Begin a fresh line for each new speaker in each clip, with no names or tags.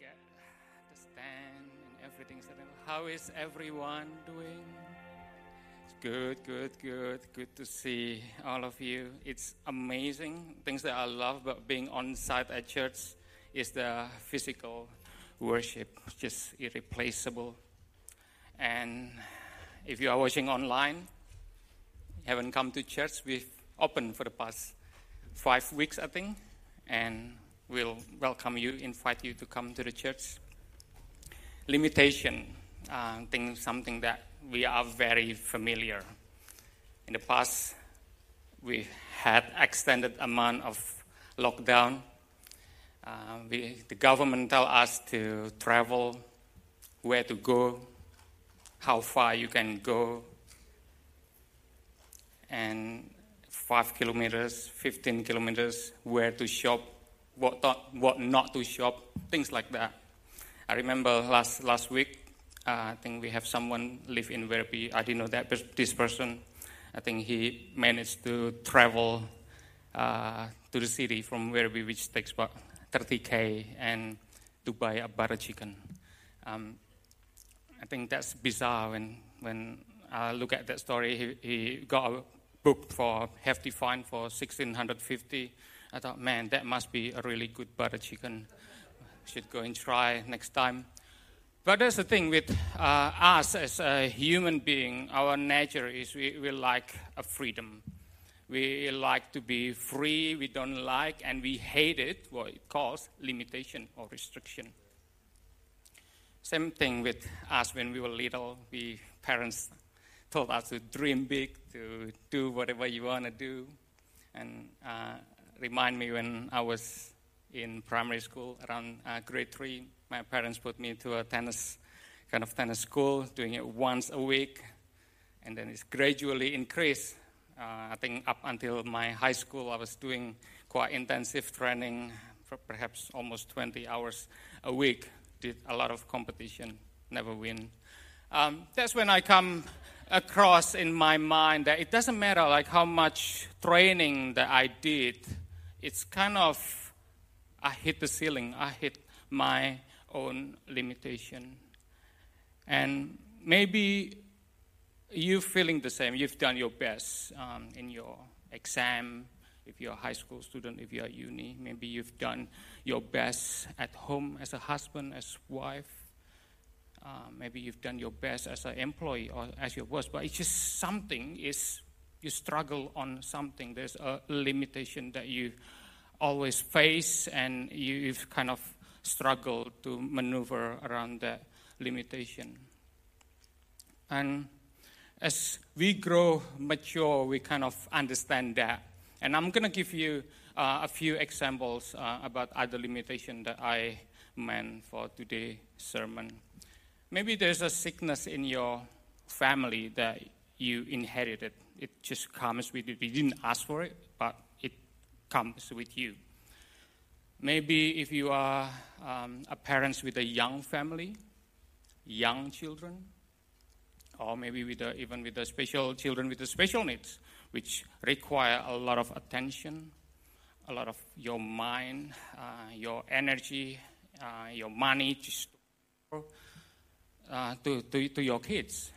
get stand and everything. How is everyone doing? It's good, good, good. Good to see all of you. It's amazing. Things that I love about being on site at church is the physical worship, just irreplaceable. And if you are watching online, haven't come to church, we've opened for the past five weeks, I think, and we'll welcome you, invite you to come to the church. Limitation, uh, I think something that we are very familiar. In the past, we had extended amount of lockdown. Uh, we, the government tell us to travel, where to go, how far you can go, and five kilometers, 15 kilometers, where to shop, what, not, what not to shop, things like that. I remember last, last week, uh, I think we have someone live in Werribee. I didn't know that this person. I think he managed to travel uh, to the city from Werribee, which takes about 30k, and to buy a butter chicken. Um, I think that's bizarre when, when I look at that story. He, he got a booked for hefty fine for 1650 I thought, man, that must be a really good butter chicken. Should go and try next time. But that's the thing with uh, us as a human being, our nature is we, we like a freedom. We like to be free, we don't like, and we hate it, what it calls limitation or restriction. Same thing with us when we were little. We parents told us to dream big, to do whatever you want to do. And uh, remind me when I was in primary school, around uh, grade three, my parents put me to a tennis, kind of tennis school, doing it once a week. And then it's gradually increased. Uh, I think up until my high school, I was doing quite intensive training, for perhaps almost 20 hours a week. Did a lot of competition, never win. Um, that's when I come across in my mind that it doesn't matter like how much training that I did. It's kind of I hit the ceiling. I hit my own limitation. And maybe you're feeling the same. You've done your best um, in your exam. If you're a high school student, if you're at uni, maybe you've done your best at home as a husband, as wife uh, maybe you've done your best as an employee or as your boss, but it's just something is you struggle on something. There's a limitation that you always face, and you've kind of struggled to maneuver around that limitation. And as we grow mature, we kind of understand that. And I'm going to give you uh, a few examples uh, about other limitation that I meant for today's sermon. Maybe there's a sickness in your family that you inherited. It just comes with you. We didn't ask for it, but it comes with you. Maybe if you are um, a parent with a young family, young children, or maybe with a, even with the special children with the special needs, which require a lot of attention, a lot of your mind, uh, your energy, uh, your money to uh, to, to, to your kids.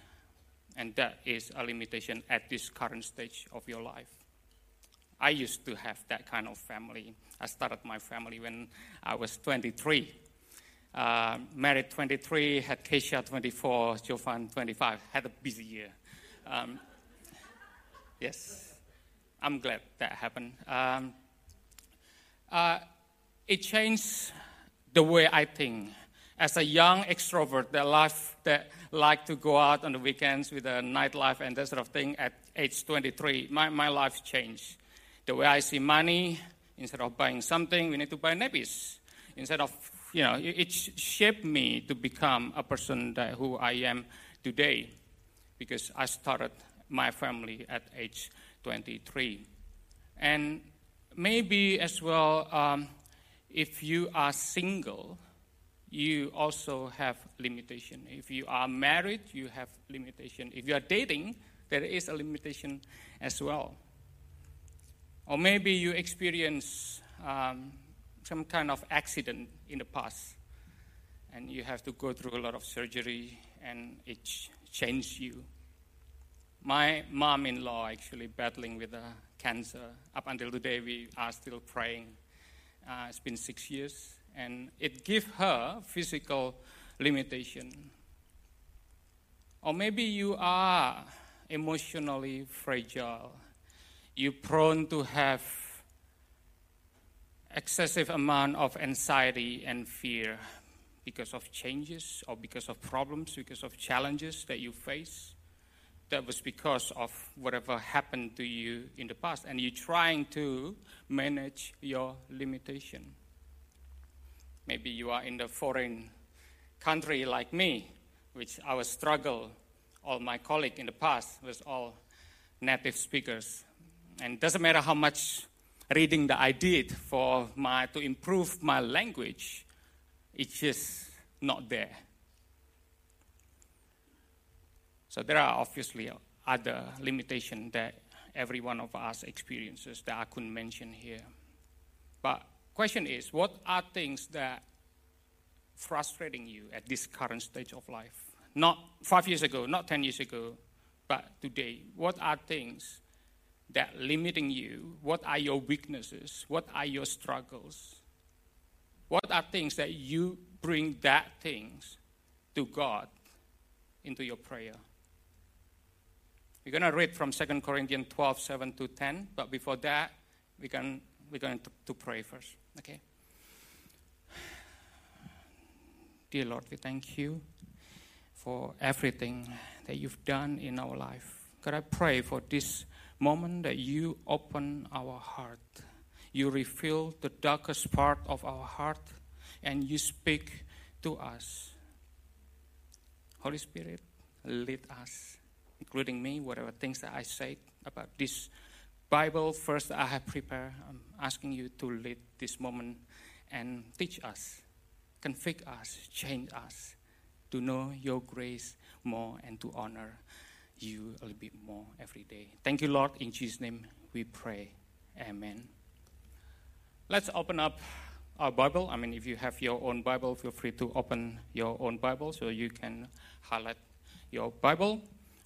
And that is a limitation at this current stage of your life. I used to have that kind of family. I started my family when I was 23. Uh, married 23, had Keisha 24, Jovan 25. Had a busy year. Um, yes, I'm glad that happened. Um, uh, it changed the way I think as a young extrovert that life that like to go out on the weekends with a nightlife and that sort of thing at age 23 my, my life changed. The way i see money instead of buying something we need to buy nappies. Instead of you know it, it shaped me to become a person that who i am today because i started my family at age 23 and maybe as well um, if you are single you also have limitation. If you are married, you have limitation. If you are dating, there is a limitation as well. Or maybe you experience um, some kind of accident in the past. and you have to go through a lot of surgery, and it ch- changed you. My mom-in-law actually battling with uh, cancer. Up until today, we are still praying. Uh, it's been six years, and it gives her physical limitation. Or maybe you are emotionally fragile. You're prone to have excessive amount of anxiety and fear because of changes or because of problems, because of challenges that you face. That was because of whatever happened to you in the past, and you're trying to manage your limitation. Maybe you are in the foreign country like me, which our struggle, all my colleagues in the past was all native speakers. And doesn't matter how much reading that I did for my to improve my language, it's just not there. So there are obviously other limitations that every one of us experiences that I couldn't mention here. But question is, what are things that frustrating you at this current stage of life? Not five years ago, not ten years ago, but today. What are things that limiting you? What are your weaknesses? What are your struggles? What are things that you bring that things to God into your prayer? We're going to read from 2 Corinthians 12, 7 to 10, but before that, we can, we're going to, to pray first. Okay? Dear Lord, we thank you for everything that you've done in our life. God, I pray for this moment that you open our heart. You reveal the darkest part of our heart and you speak to us. Holy Spirit, lead us, including me, whatever things that I say about this Bible first I have prepared. I'm asking you to lead this moment and teach us, convict us, change us to know your grace more and to honor you a little bit more every day. Thank you, Lord. In Jesus' name we pray. Amen. Let's open up our Bible. I mean, if you have your own Bible, feel free to open your own Bible so you can highlight your Bible.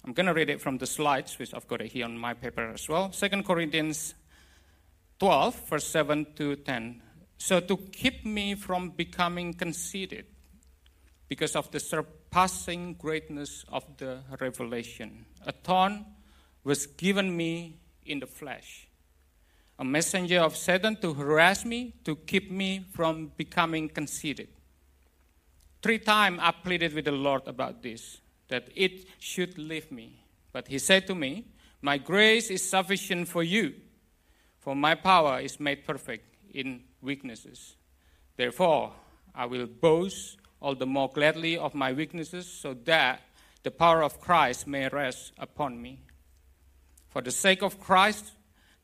I'm going to read it from the slides, which I've got it here on my paper as well. Second Corinthians 12, verse 7 to 10. So, to keep me from becoming conceited, because of the surpassing greatness of the revelation. A thorn was given me in the flesh, a messenger of Satan to harass me, to keep me from becoming conceited. Three times I pleaded with the Lord about this, that it should leave me. But he said to me, My grace is sufficient for you, for my power is made perfect in weaknesses. Therefore, I will boast all the more gladly of my weaknesses, so that the power of Christ may rest upon me. For the sake of Christ,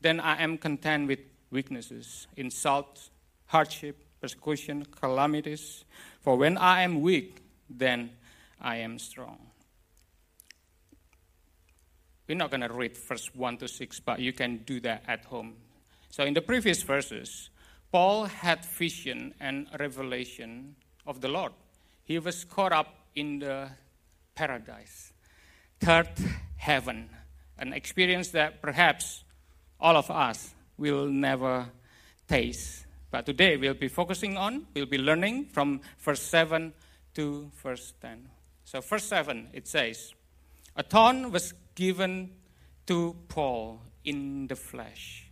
then I am content with weaknesses, insults, hardship, persecution, calamities. For when I am weak, then I am strong. We're not going to read verse 1 to 6, but you can do that at home. So, in the previous verses, Paul had vision and revelation of the Lord he was caught up in the paradise, third heaven, an experience that perhaps all of us will never taste. But today we'll be focusing on, we'll be learning from verse 7 to verse 10. So, verse 7, it says, A thorn was given to Paul in the flesh.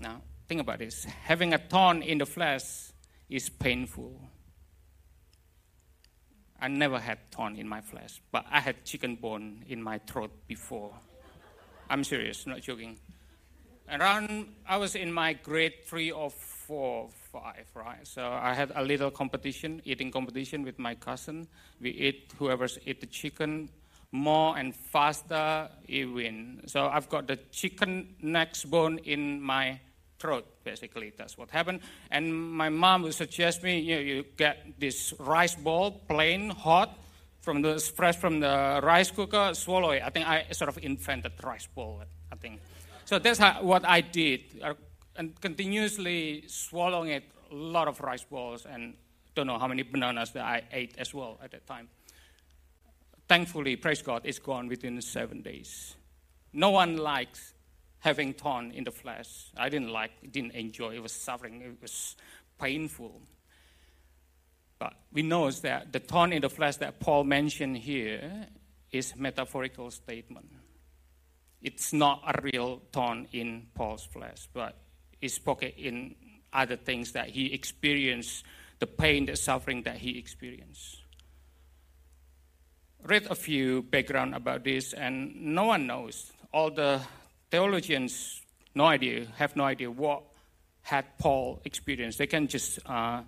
Now, think about this. Having a thorn in the flesh is painful. I never had thorn in my flesh, but I had chicken bone in my throat before. I'm serious, not joking. Around, I was in my grade three or four, five, right? So I had a little competition, eating competition with my cousin. We eat, whoever's eat the chicken more and faster, he win. So I've got the chicken neck bone in my throat, basically. That's what happened. And my mom would suggest me, you, know, you get this rice ball, plain, hot, from the fresh from the rice cooker, swallow it. I think I sort of invented rice ball, I think. So that's how, what I did, uh, and continuously swallowing it, a lot of rice balls, and don't know how many bananas that I ate as well at that time. Thankfully, praise God, it's gone within seven days. No one likes having torn in the flesh. I didn't like, didn't enjoy. It was suffering. It was painful. But we know that the torn in the flesh that Paul mentioned here is metaphorical statement. It's not a real torn in Paul's flesh, but it's spoken in other things that he experienced, the pain, the suffering that he experienced. Read a few background about this, and no one knows. All the theologians, no idea, have no idea what had Paul experienced. They can just uh,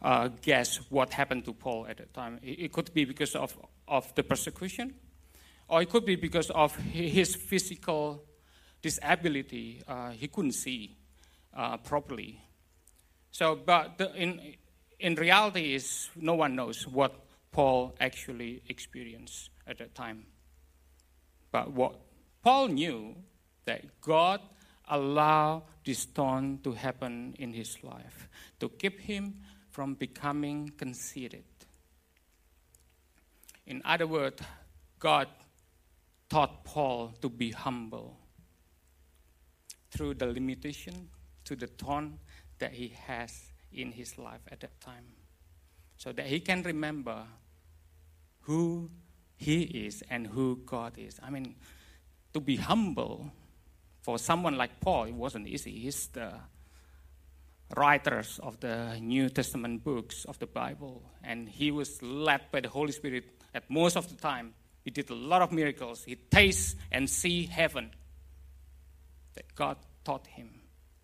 uh, guess what happened to Paul at that time. It, could be because of, of the persecution, or it could be because of his physical disability. Uh, he couldn't see uh, properly. So, but the, in, in reality, is no one knows what Paul actually experienced at that time. But what Paul knew that God allowed this storm to happen in his life to keep him from becoming conceited. In other words, God taught Paul to be humble through the limitation to the thorn that he has in his life at that time, so that he can remember who he is and who God is. I mean, to be humble for someone like Paul, it wasn't easy. He's the writers of the New Testament books of the Bible, and he was led by the Holy Spirit at most of the time. He did a lot of miracles. He tastes and see heaven that God taught him,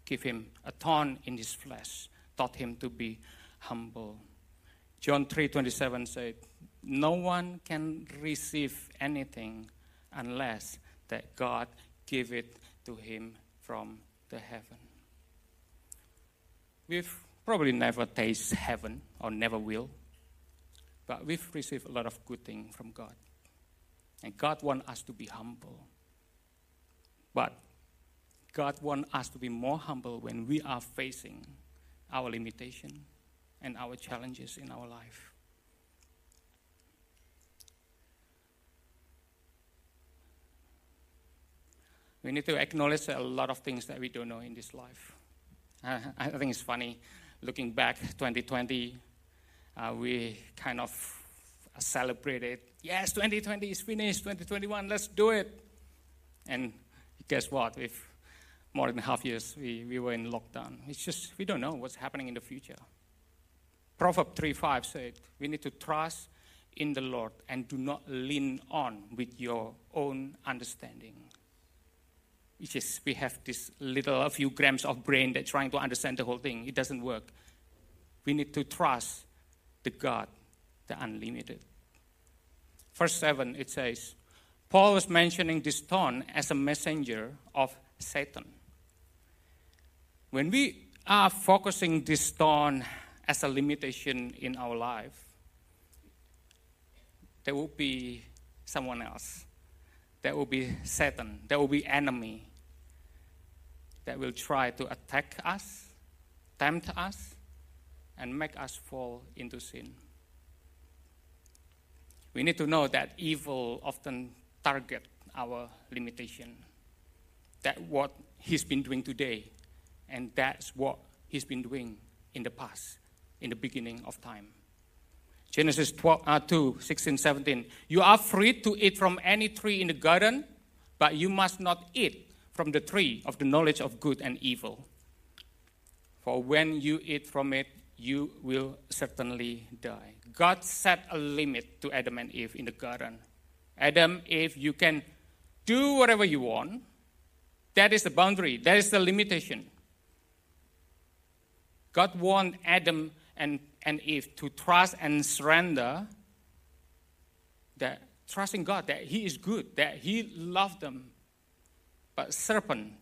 give him a thorn in his flesh, taught him to be humble. John 3:27 said, "No one can receive anything unless that God give it to him from the heaven. We've probably never tasted heaven or never will, but we've received a lot of good things from God. And God wants us to be humble. But God wants us to be more humble when we are facing our limitation and our challenges in our life. We need to acknowledge a lot of things that we don't know in this life. Uh, I think it's funny looking back 2020, uh, we kind of celebrated, yes, 2020 is finished, 2021, let's do it. And guess what? With more than half years, we, we were in lockdown. It's just, we don't know what's happening in the future. Proverb 3.5 said, we need to trust in the Lord and do not lean on with your own understanding. It's just we have this little, a few grams of brain that trying to understand the whole thing. It doesn't work. We need to trust the God, the unlimited. Verse 7, it says, Paul was mentioning this thorn as a messenger of Satan. When we are focusing this thorn as a limitation in our life, there will be someone else. There will be Satan. There will be enemy that will try to attack us, tempt us, and make us fall into sin. We need to know that evil often target our limitation. That what he's been doing today, and that's what he's been doing in the past, in the beginning of time. Genesis 12, uh, 2, 16, 17. You are free to eat from any tree in the garden, but you must not eat from the tree of the knowledge of good and evil. For when you eat from it, you will certainly die. God set a limit to Adam and Eve in the garden. Adam, Eve, you can do whatever you want, that is the boundary, that is the limitation. God wants Adam and, and Eve to trust and surrender that trusting God that He is good, that He loved them, but serpent,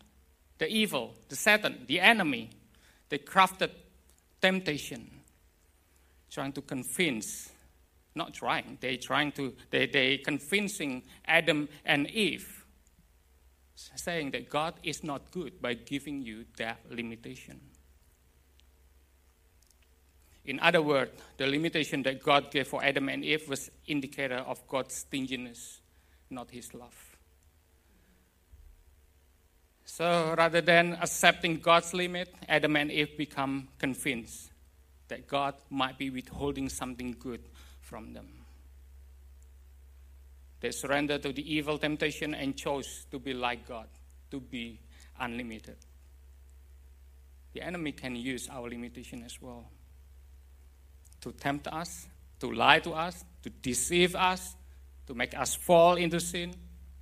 the evil, the Satan, the enemy, they crafted temptation, trying to convince, not trying, they trying to, they, they convincing Adam and Eve, saying that God is not good by giving you that limitation. In other words, the limitation that God gave for Adam and Eve was indicator of God's stinginess, not his love. So rather than accepting God's limit, Adam and Eve become convinced that God might be withholding something good from them. They surrendered to the evil temptation and chose to be like God, to be unlimited. The enemy can use our limitation as well to tempt us, to lie to us, to deceive us, to make us fall into sin,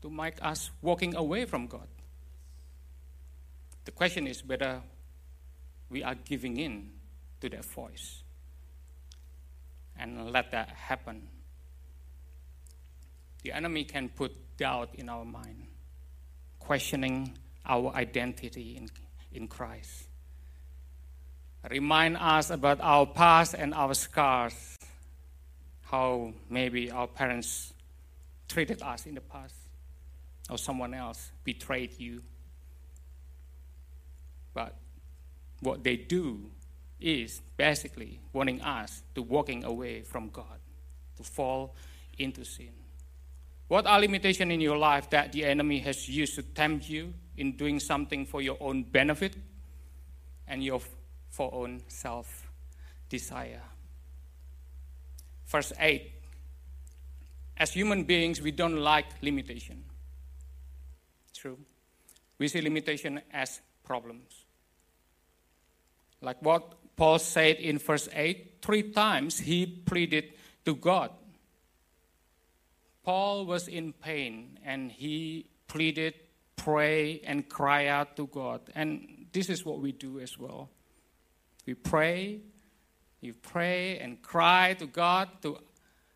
to make us walking away from God. The question is whether we are giving in to that voice and let that happen. The enemy can put doubt in our mind, questioning our identity in, in Christ. Remind us about our past and our scars, how maybe our parents treated us in the past, or someone else betrayed you. But what they do is basically warning us to walking away from God, to fall into sin. What are limitations in your life that the enemy has used to tempt you in doing something for your own benefit and your for own self desire? Verse 8 As human beings, we don't like limitation. True. We see limitation as problems. Like what Paul said in verse 8, three times he pleaded to God. Paul was in pain and he pleaded, pray, and cry out to God. And this is what we do as well. We pray, you pray and cry to God to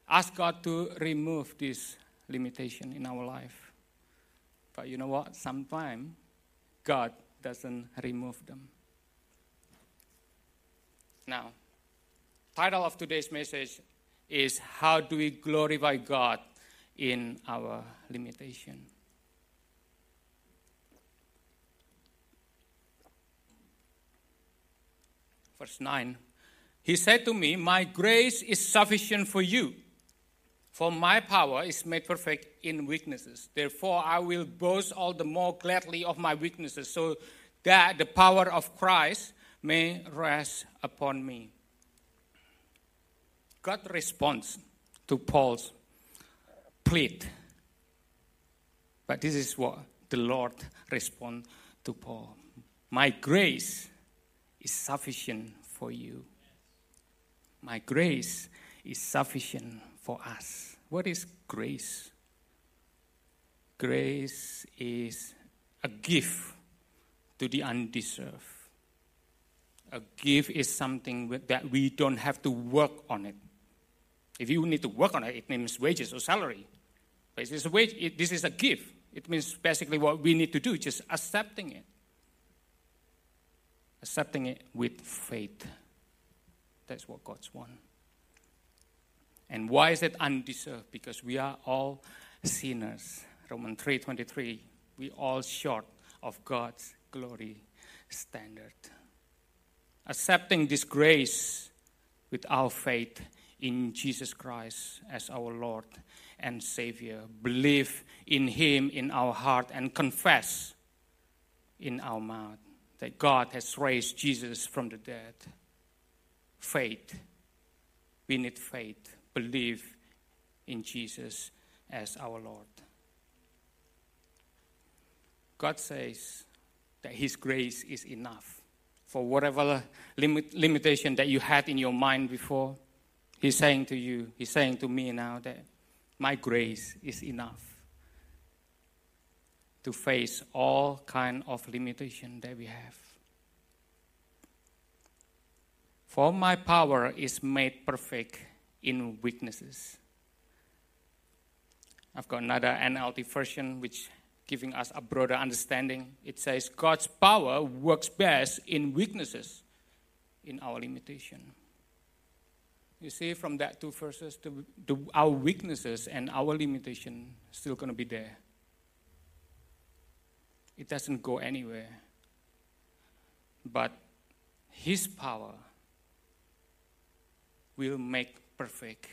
ask God to remove this limitation in our life. But you know what? Sometimes God doesn't remove them. Now, title of today's message is How Do We Glorify God in Our Limitation? Verse 9 He said to me, My grace is sufficient for you, for my power is made perfect in weaknesses. Therefore, I will boast all the more gladly of my weaknesses, so that the power of Christ may rest upon me. God responds to Paul's plea. But this is what the Lord responds to Paul. My grace is sufficient for you. My grace is sufficient for us. What is grace? Grace is a gift to the undeserved. A gift is something that we don't have to work on it. If you need to work on it, it means wages or salary. But this is a wage, it, this is a gift. It means basically what we need to do, just accepting it. Accepting it with faith. That's what God's want. And why is it undeserved? Because we are all sinners. Romans 3:23. We all short of God's glory standard accepting this grace with our faith in Jesus Christ as our Lord and Savior. Believe in Him in our heart and confess in our mouth that God has raised Jesus from the dead. Faith. We need faith. Believe in Jesus as our Lord. God says that His grace is enough for whatever limit, limitation that you had in your mind before. He's saying to you, He's saying to me now that my grace is enough to face all kind of limitation that we have. For my power is made perfect in weaknesses. I've got another NLT version which giving us a broader understanding. It says God's power works best in weaknesses, in our limitation. You see, from that two verses, the, the, our weaknesses and our limitation still going to be there. It doesn't go anywhere. But His power will make perfect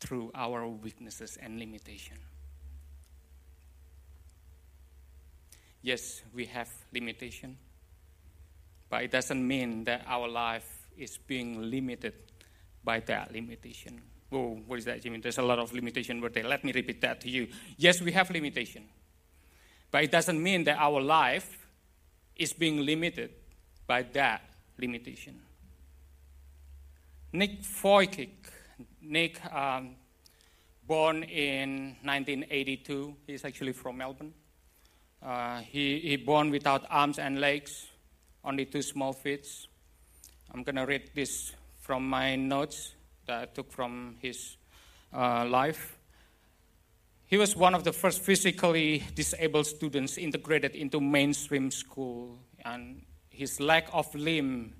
through our weaknesses and limitation. Yes, we have limitation, but it doesn't mean that our life is being limited by that limitation. Oh, what is that, Jimmy? There's a lot of limitation word there. Let me repeat that to you. Yes, we have limitation, but it doesn't mean that our life is being limited by that limitation. Nick Vujicic, Nick, um, born in 1982, he's actually from Melbourne. Uh, he, he born without arms and legs, only two small feet. I'm going to read this from my notes that I took from his uh, life. He was one of the first physically disabled students integrated into mainstream school, and his lack of limb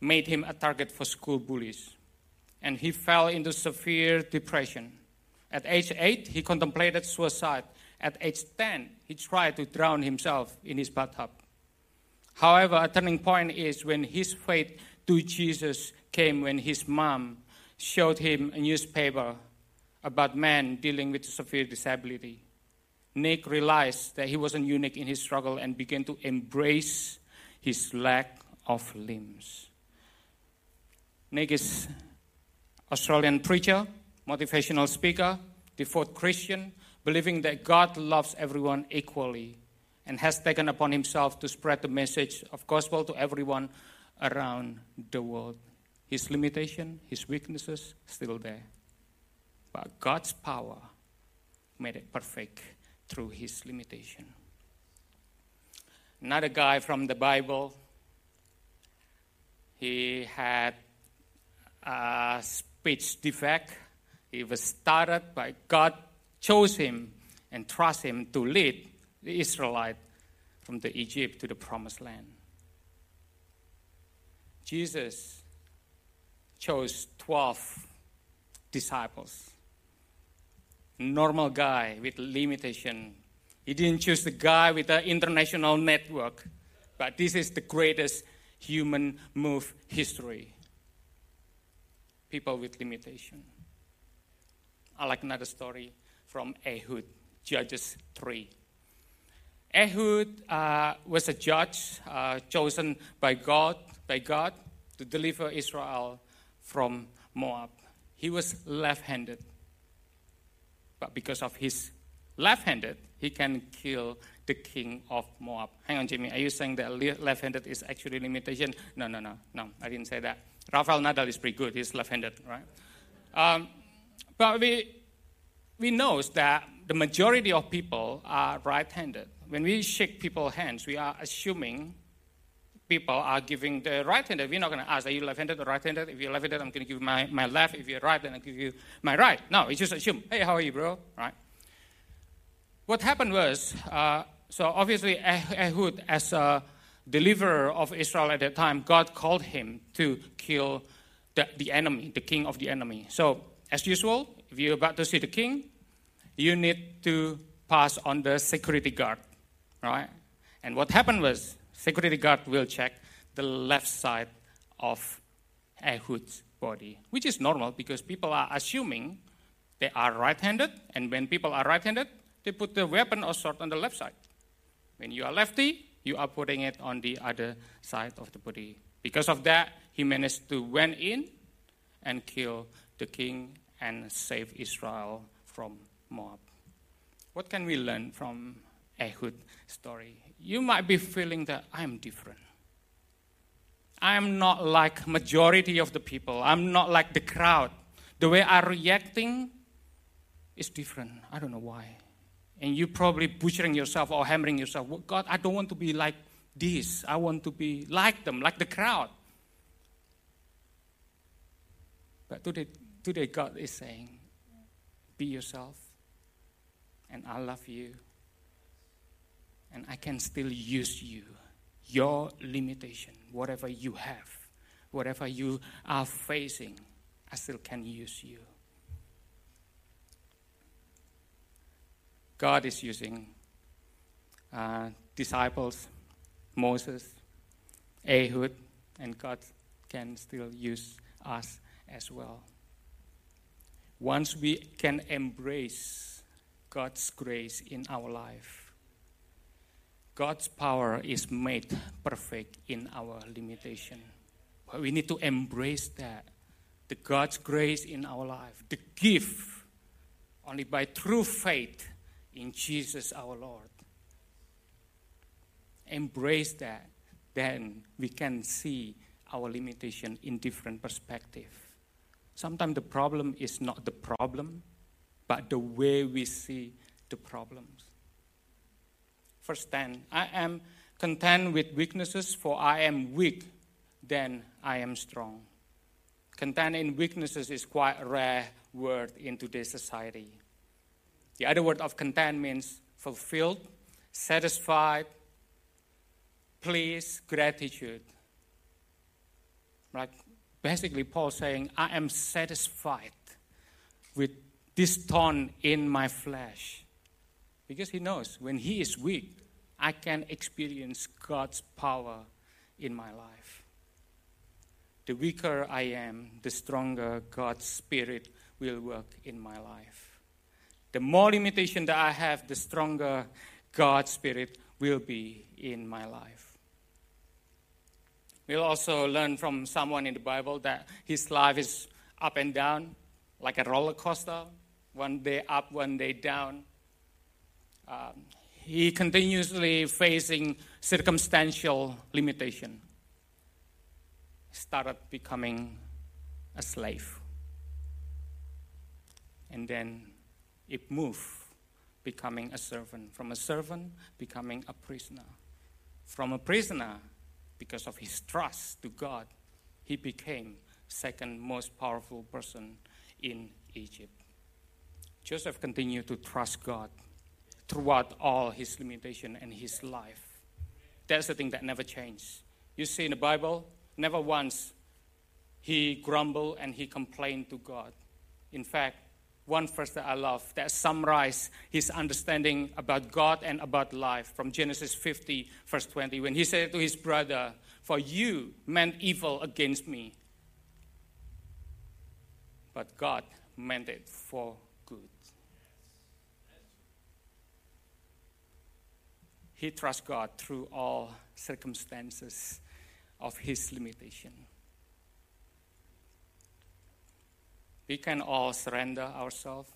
made him a target for school bullies. And he fell into severe depression. At age eight, he contemplated suicide. At age 10, he tried to drown himself in his bathtub. However, a turning point is when his faith to Jesus came when his mom showed him a newspaper about men dealing with severe disability. Nick realized that he wasn't unique in his struggle and began to embrace his lack of limbs. Nick is Australian preacher, motivational speaker, devout Christian, believing that God loves everyone equally and has taken upon himself to spread the message of gospel to everyone around the world. His limitation, his weaknesses, still there. But God's power made it perfect through his limitation. Another guy from the Bible, he had a speech defect. He was started, by God chose him and trust him to lead the Israelite from the Egypt to the promised land. Jesus chose 12 disciples. Normal guy with limitation. He didn't choose the guy with an international network, but this is the greatest human move history. People with limitation. I like another story from Ehud, Judges 3. Ehud uh, was a judge uh, chosen by God, by God to deliver Israel from Moab. He was left handed. But because of his left handed, he can kill the king of Moab. Hang on, Jimmy. Are you saying that left handed is actually limitation? No, no, no, no. I didn't say that. Rafael Nadal is pretty good. He's left handed, right? Um, but we, we know that the majority of people are right handed. When we shake people's hands, we are assuming people are giving the right-handed. We're not going to ask, are you left-handed or right-handed? If you're left-handed, I'm going to give my, my left. If you're right, then I'll give you my right. No, we just assume, hey, how are you, bro? Right? What happened was, uh, so obviously Ehud, as a deliverer of Israel at that time, God called him to kill the, the enemy, the king of the enemy. So, as usual, if you're about to see the king, you need to pass on the security guard, right? And what happened was, security guard will check the left side of Ehud's body, which is normal because people are assuming they are right handed, and when people are right handed, they put the weapon or sword on the left side. When you are lefty, you are putting it on the other side of the body. Because of that, he managed to went in and kill the king and save Israel from Moab. What can we learn from Ehud's story? you might be feeling that I'm different. I'm not like majority of the people. I'm not like the crowd. The way I'm reacting is different. I don't know why. And you're probably butchering yourself or hammering yourself. God, I don't want to be like this. I want to be like them, like the crowd. But today, today God is saying, be yourself, and I love you and I can still use you. Your limitation, whatever you have, whatever you are facing, I still can use you. God is using uh, disciples, Moses, Ehud, and God can still use us as well. Once we can embrace God's grace in our life, God's power is made perfect in our limitation. But we need to embrace that. The God's grace in our life, the gift only by true faith in Jesus our Lord. Embrace that, then we can see our limitation in different perspective. Sometimes the problem is not the problem, but the way we see the problems. Verse 10 I am content with weaknesses, for I am weak, then I am strong. Content in weaknesses is quite a rare word in today's society. The other word of content means fulfilled, satisfied, pleased, gratitude. Like basically, Paul saying, I am satisfied with this thorn in my flesh. Because he knows when he is weak, I can experience God's power in my life. The weaker I am, the stronger God's Spirit will work in my life. The more limitation that I have, the stronger God's Spirit will be in my life. We'll also learn from someone in the Bible that his life is up and down, like a roller coaster, one day up, one day down. Um, he continuously facing circumstantial limitation. Started becoming a slave. And then it moved, becoming a servant. From a servant, becoming a prisoner. From a prisoner, because of his trust to God, he became second most powerful person in Egypt. Joseph continued to trust God throughout all his limitation and his life. That's the thing that never changed. You see in the Bible, never once he grumbled and he complained to God. In fact, one verse that I love that summarizes his understanding about God and about life from Genesis 50, verse 20, when he said to his brother, For you meant evil against me, but God meant it for good. He trusts God through all circumstances of his limitation. we can all surrender ourselves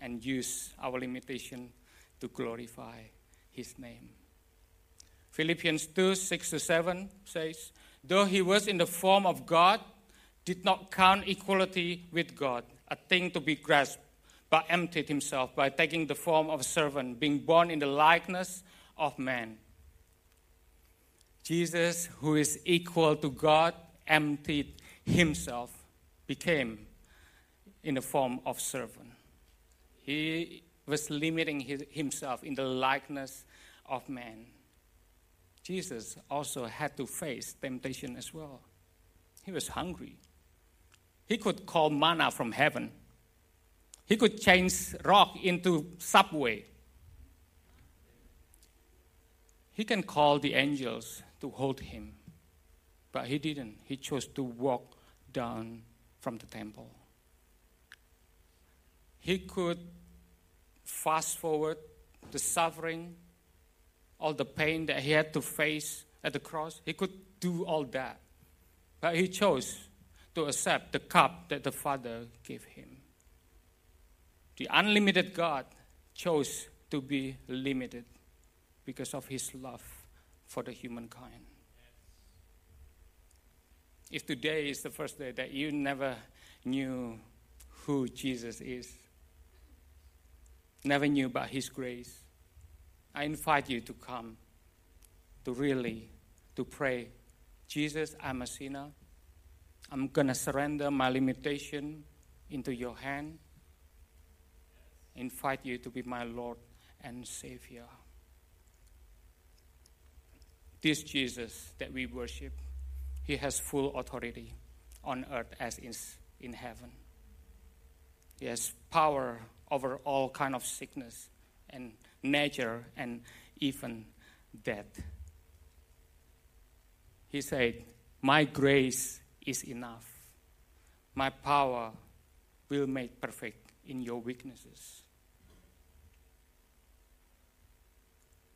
and use our limitation to glorify His name. Philippians 2 6 to 7 says, Though he was in the form of God, did not count equality with God a thing to be grasped, but emptied himself by taking the form of a servant, being born in the likeness of man. Jesus, who is equal to God, emptied himself, became in the form of servant. He was limiting his, himself in the likeness of man. Jesus also had to face temptation as well. He was hungry. He could call manna from heaven. He could change rock into subway. He can call the angels to hold him, but he didn't. He chose to walk down from the temple he could fast forward the suffering, all the pain that he had to face at the cross. He could do all that. But he chose to accept the cup that the Father gave him. The unlimited God chose to be limited because of his love for the humankind. If today is the first day that you never knew who Jesus is, never knew about His grace, I invite you to come to really to pray. Jesus, I'm a sinner. I'm gonna surrender my limitation into your hand. Invite you to be my Lord and Savior. This Jesus that we worship, He has full authority on earth as is in heaven. He has power over all kind of sickness and nature and even death. He said, My grace is enough. My power will make perfect in your weaknesses.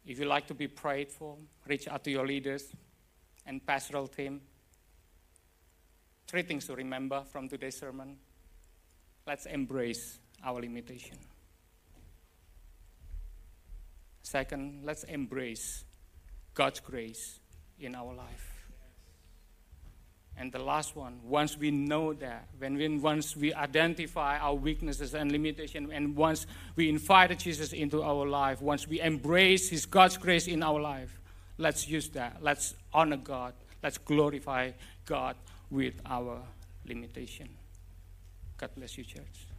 If you like to be prayed for, reach out to your leaders and pastoral team. Three things to remember from today's sermon. Let's embrace our limitation. Second, let's embrace God's grace in our life. And the last one, once we know that, when we, once we identify our weaknesses and limitations, and once we invite Jesus into our life, once we embrace His God's grace in our life, let's use that. Let's honor God. Let's glorify God with our limitation. God bless you, church.